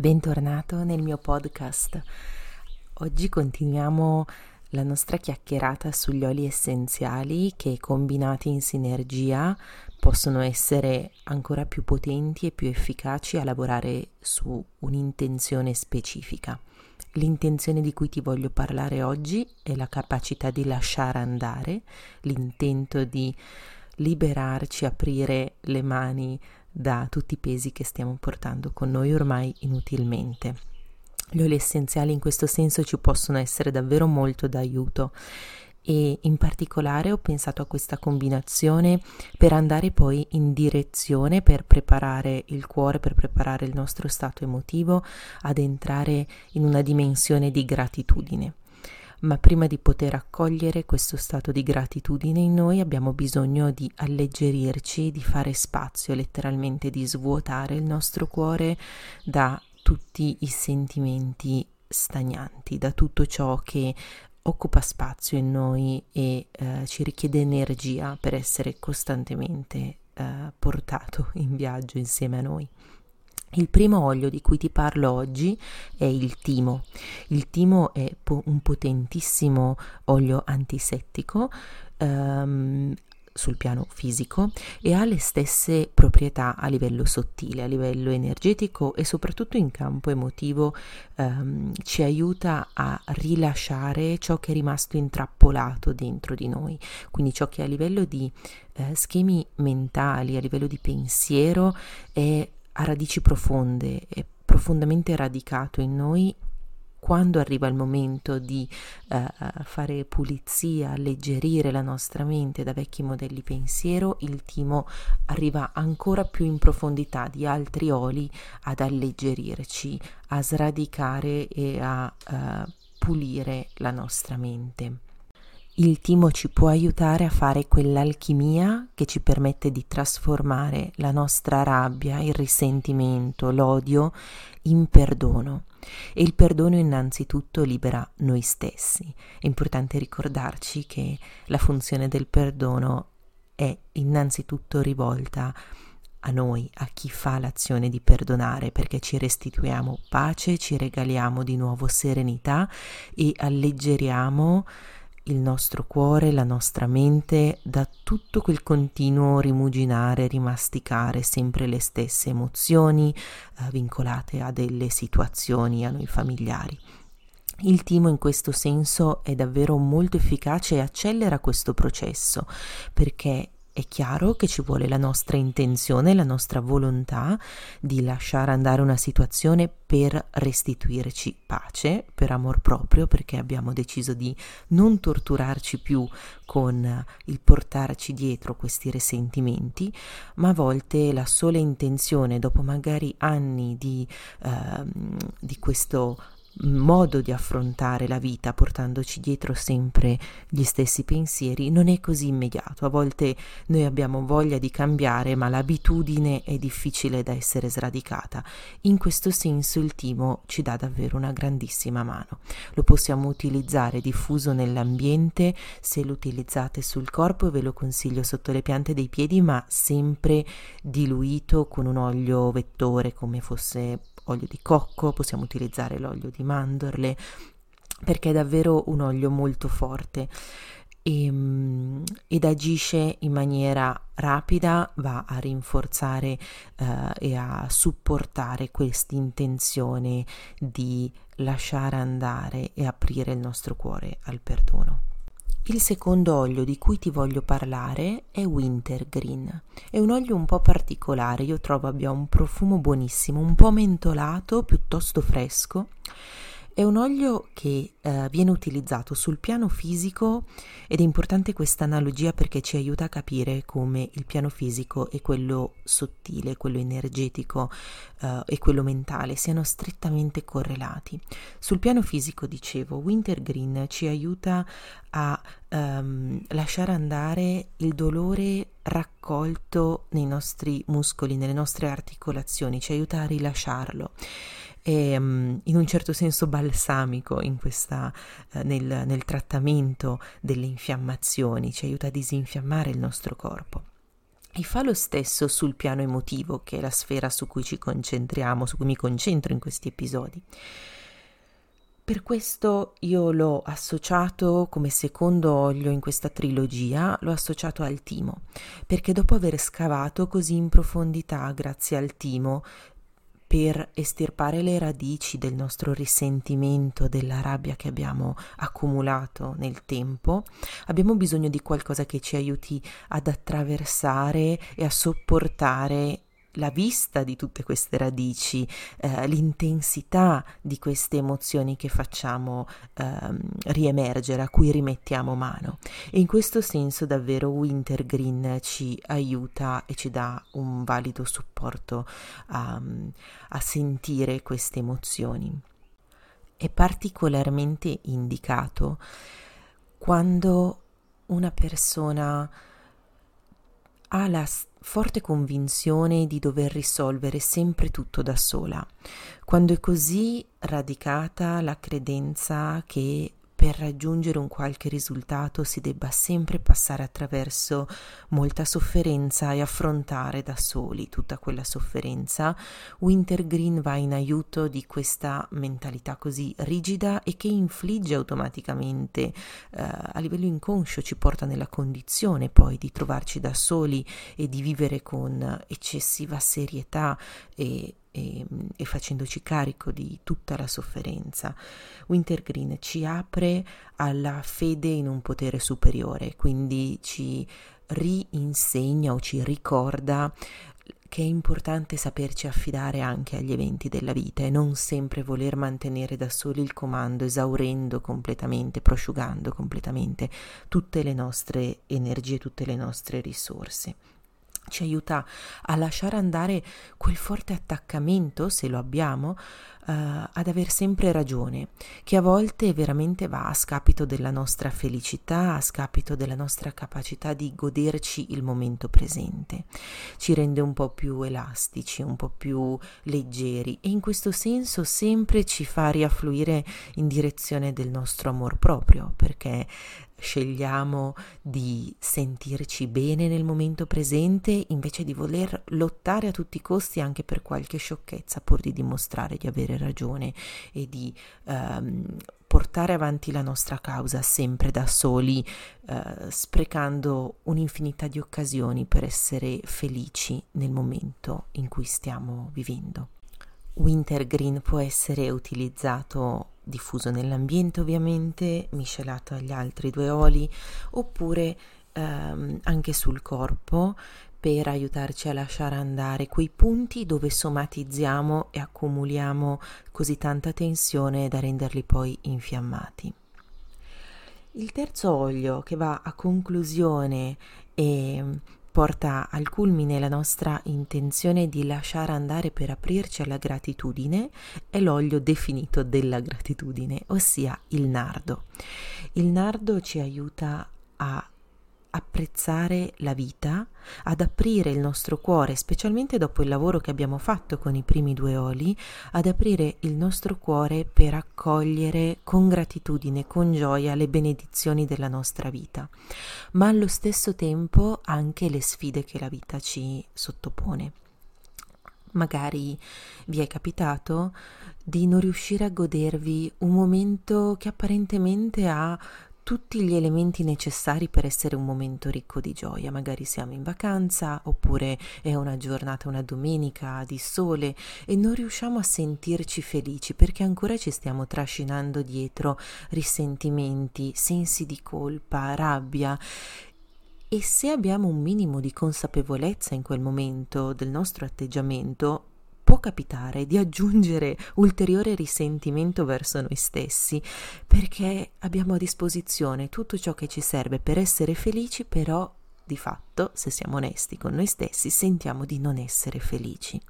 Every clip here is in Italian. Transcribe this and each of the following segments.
Bentornato nel mio podcast. Oggi continuiamo la nostra chiacchierata sugli oli essenziali che combinati in sinergia possono essere ancora più potenti e più efficaci a lavorare su un'intenzione specifica. L'intenzione di cui ti voglio parlare oggi è la capacità di lasciare andare, l'intento di liberarci, aprire le mani da tutti i pesi che stiamo portando con noi ormai inutilmente. Gli oli essenziali in questo senso ci possono essere davvero molto d'aiuto e in particolare ho pensato a questa combinazione per andare poi in direzione per preparare il cuore, per preparare il nostro stato emotivo ad entrare in una dimensione di gratitudine ma prima di poter accogliere questo stato di gratitudine in noi abbiamo bisogno di alleggerirci, di fare spazio, letteralmente di svuotare il nostro cuore da tutti i sentimenti stagnanti, da tutto ciò che occupa spazio in noi e eh, ci richiede energia per essere costantemente eh, portato in viaggio insieme a noi. Il primo olio di cui ti parlo oggi è il timo. Il timo è po- un potentissimo olio antisettico um, sul piano fisico e ha le stesse proprietà a livello sottile, a livello energetico e soprattutto in campo emotivo um, ci aiuta a rilasciare ciò che è rimasto intrappolato dentro di noi, quindi ciò che a livello di uh, schemi mentali, a livello di pensiero è ha radici profonde, è profondamente radicato in noi quando arriva il momento di uh, fare pulizia, alleggerire la nostra mente da vecchi modelli pensiero, il timo arriva ancora più in profondità di altri oli ad alleggerirci, a sradicare e a uh, pulire la nostra mente. Il timo ci può aiutare a fare quell'alchimia che ci permette di trasformare la nostra rabbia, il risentimento, l'odio in perdono. E il perdono innanzitutto libera noi stessi. È importante ricordarci che la funzione del perdono è innanzitutto rivolta a noi, a chi fa l'azione di perdonare, perché ci restituiamo pace, ci regaliamo di nuovo serenità e alleggeriamo il nostro cuore, la nostra mente da tutto quel continuo rimuginare, rimasticare sempre le stesse emozioni eh, vincolate a delle situazioni a noi familiari. Il timo in questo senso è davvero molto efficace e accelera questo processo perché è chiaro che ci vuole la nostra intenzione, la nostra volontà di lasciare andare una situazione per restituirci pace, per amor proprio, perché abbiamo deciso di non torturarci più con il portarci dietro questi risentimenti, ma a volte la sola intenzione, dopo magari anni di, uh, di questo modo di affrontare la vita portandoci dietro sempre gli stessi pensieri non è così immediato. A volte noi abbiamo voglia di cambiare, ma l'abitudine è difficile da essere sradicata. In questo senso il timo ci dà davvero una grandissima mano. Lo possiamo utilizzare diffuso nell'ambiente, se lo utilizzate sul corpo ve lo consiglio sotto le piante dei piedi, ma sempre diluito con un olio vettore come fosse olio di cocco, possiamo utilizzare l'olio di mandorle perché è davvero un olio molto forte e, ehm, ed agisce in maniera rapida, va a rinforzare eh, e a supportare questa intenzione di lasciare andare e aprire il nostro cuore al perdono. Il secondo olio di cui ti voglio parlare è Wintergreen. È un olio un po' particolare, io trovo abbia un profumo buonissimo, un po' mentolato, piuttosto fresco è un olio che eh, viene utilizzato sul piano fisico ed è importante questa analogia perché ci aiuta a capire come il piano fisico e quello sottile, quello energetico eh, e quello mentale siano strettamente correlati. Sul piano fisico, dicevo, Wintergreen ci aiuta a um, lasciare andare il dolore raccolto nei nostri muscoli, nelle nostre articolazioni, ci aiuta a rilasciarlo è um, in un certo senso balsamico questa, uh, nel, nel trattamento delle infiammazioni, ci aiuta a disinfiammare il nostro corpo. e fa lo stesso sul piano emotivo, che è la sfera su cui ci concentriamo, su cui mi concentro in questi episodi. Per questo io l'ho associato come secondo olio in questa trilogia, l'ho associato al timo, perché dopo aver scavato così in profondità grazie al timo per estirpare le radici del nostro risentimento, della rabbia che abbiamo accumulato nel tempo, abbiamo bisogno di qualcosa che ci aiuti ad attraversare e a sopportare la vista di tutte queste radici, eh, l'intensità di queste emozioni che facciamo eh, riemergere, a cui rimettiamo mano. E in questo senso davvero Wintergreen ci aiuta e ci dà un valido supporto a, a sentire queste emozioni. È particolarmente indicato quando una persona ha la forte convinzione di dover risolvere sempre tutto da sola, quando è così radicata la credenza che per raggiungere un qualche risultato si debba sempre passare attraverso molta sofferenza e affrontare da soli tutta quella sofferenza, Wintergreen va in aiuto di questa mentalità così rigida e che infligge automaticamente eh, a livello inconscio, ci porta nella condizione poi di trovarci da soli e di vivere con eccessiva serietà e e, e, facendoci carico di tutta la sofferenza. Wintergreen ci apre alla fede in un potere superiore, quindi ci rinsegna o ci ricorda che è importante saperci affidare anche agli eventi della vita e non sempre voler mantenere da soli il comando, esaurendo completamente, prosciugando completamente tutte le nostre energie, tutte le nostre risorse ci aiuta a lasciare andare quel forte attaccamento, se lo abbiamo, uh, ad aver sempre ragione, che a volte veramente va a scapito della nostra felicità, a scapito della nostra capacità di goderci il momento presente. Ci rende un po' più elastici, un po' più leggeri e in questo senso sempre ci fa riaffluire in direzione del nostro amor proprio, perché scegliamo di sentirci bene nel momento presente invece di voler lottare a tutti i costi anche per qualche sciocchezza pur di dimostrare di avere ragione e di ehm, portare avanti la nostra causa sempre da soli, eh, sprecando un'infinità di occasioni per essere felici nel momento in cui stiamo vivendo. Wintergreen può essere utilizzato diffuso nell'ambiente ovviamente, miscelato agli altri due oli, oppure ehm, anche sul corpo per aiutarci a lasciare andare quei punti dove somatizziamo e accumuliamo così tanta tensione da renderli poi infiammati. Il terzo olio che va a conclusione e porta al culmine la nostra intenzione di lasciare andare per aprirci alla gratitudine è l'olio definito della gratitudine, ossia il nardo. Il nardo ci aiuta a apprezzare la vita, ad aprire il nostro cuore, specialmente dopo il lavoro che abbiamo fatto con i primi due oli, ad aprire il nostro cuore per accogliere con gratitudine, con gioia le benedizioni della nostra vita, ma allo stesso tempo anche le sfide che la vita ci sottopone. Magari vi è capitato di non riuscire a godervi un momento che apparentemente ha tutti gli elementi necessari per essere un momento ricco di gioia. Magari siamo in vacanza oppure è una giornata, una domenica di sole e non riusciamo a sentirci felici perché ancora ci stiamo trascinando dietro risentimenti, sensi di colpa, rabbia e se abbiamo un minimo di consapevolezza in quel momento del nostro atteggiamento, può capitare di aggiungere ulteriore risentimento verso noi stessi perché abbiamo a disposizione tutto ciò che ci serve per essere felici, però di fatto, se siamo onesti con noi stessi, sentiamo di non essere felici.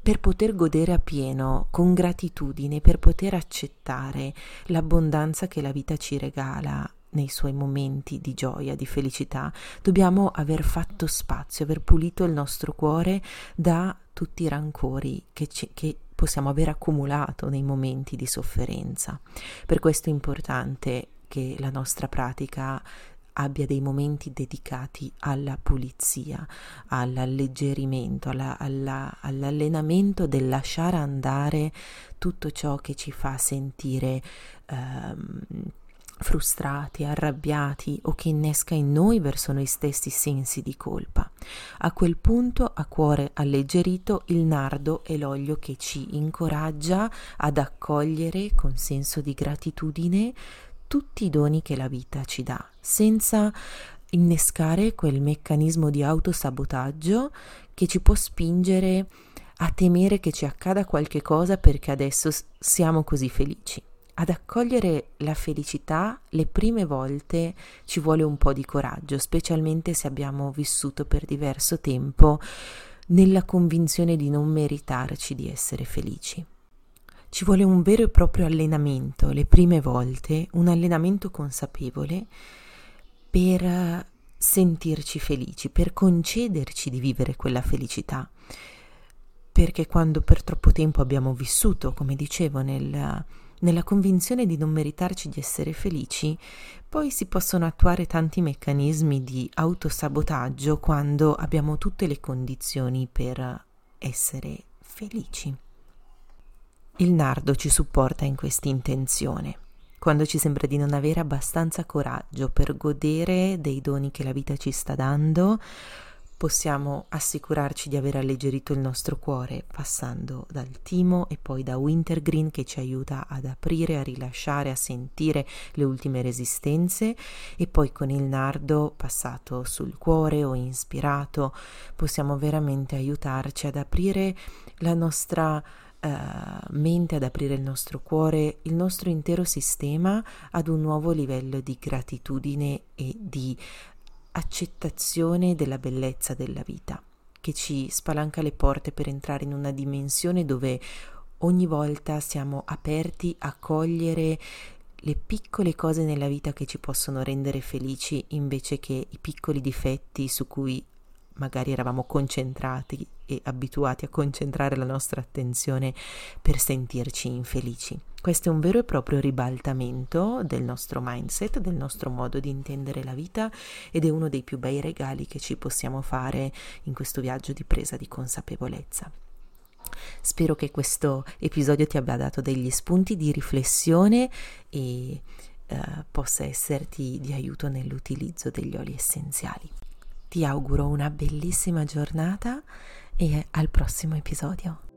Per poter godere appieno, con gratitudine, per poter accettare l'abbondanza che la vita ci regala nei suoi momenti di gioia, di felicità, dobbiamo aver fatto spazio, aver pulito il nostro cuore da tutti i rancori che, ci, che possiamo aver accumulato nei momenti di sofferenza. Per questo è importante che la nostra pratica abbia dei momenti dedicati alla pulizia, all'alleggerimento, alla, alla, all'allenamento del lasciare andare tutto ciò che ci fa sentire ehm, frustrati, arrabbiati o che innesca in noi verso noi stessi sensi di colpa. A quel punto, a cuore alleggerito, il nardo è l'olio che ci incoraggia ad accogliere con senso di gratitudine tutti i doni che la vita ci dà, senza innescare quel meccanismo di autosabotaggio che ci può spingere a temere che ci accada qualche cosa perché adesso siamo così felici. Ad accogliere la felicità le prime volte ci vuole un po' di coraggio, specialmente se abbiamo vissuto per diverso tempo nella convinzione di non meritarci di essere felici. Ci vuole un vero e proprio allenamento, le prime volte, un allenamento consapevole per sentirci felici, per concederci di vivere quella felicità. Perché quando per troppo tempo abbiamo vissuto, come dicevo, nel nella convinzione di non meritarci di essere felici, poi si possono attuare tanti meccanismi di autosabotaggio quando abbiamo tutte le condizioni per essere felici. Il nardo ci supporta in questa intenzione. Quando ci sembra di non avere abbastanza coraggio per godere dei doni che la vita ci sta dando, possiamo assicurarci di aver alleggerito il nostro cuore passando dal timo e poi da wintergreen che ci aiuta ad aprire, a rilasciare, a sentire le ultime resistenze. E poi con il nardo passato sul cuore o ispirato possiamo veramente aiutarci ad aprire la nostra uh, mente, ad aprire il nostro cuore, il nostro intero sistema ad un nuovo livello di gratitudine e di accettazione della bellezza della vita, che ci spalanca le porte per entrare in una dimensione dove ogni volta siamo aperti a cogliere le piccole cose nella vita che ci possono rendere felici invece che i piccoli difetti su cui magari eravamo concentrati e abituati a concentrare la nostra attenzione per sentirci infelici. Questo è un vero e proprio ribaltamento del nostro mindset, del nostro modo di intendere la vita ed è uno dei più bei regali che ci possiamo fare in questo viaggio di presa di consapevolezza. Spero che questo episodio ti abbia dato degli spunti di riflessione e eh, possa esserti di aiuto nell'utilizzo degli oli essenziali. Ti auguro una bellissima giornata e al prossimo episodio.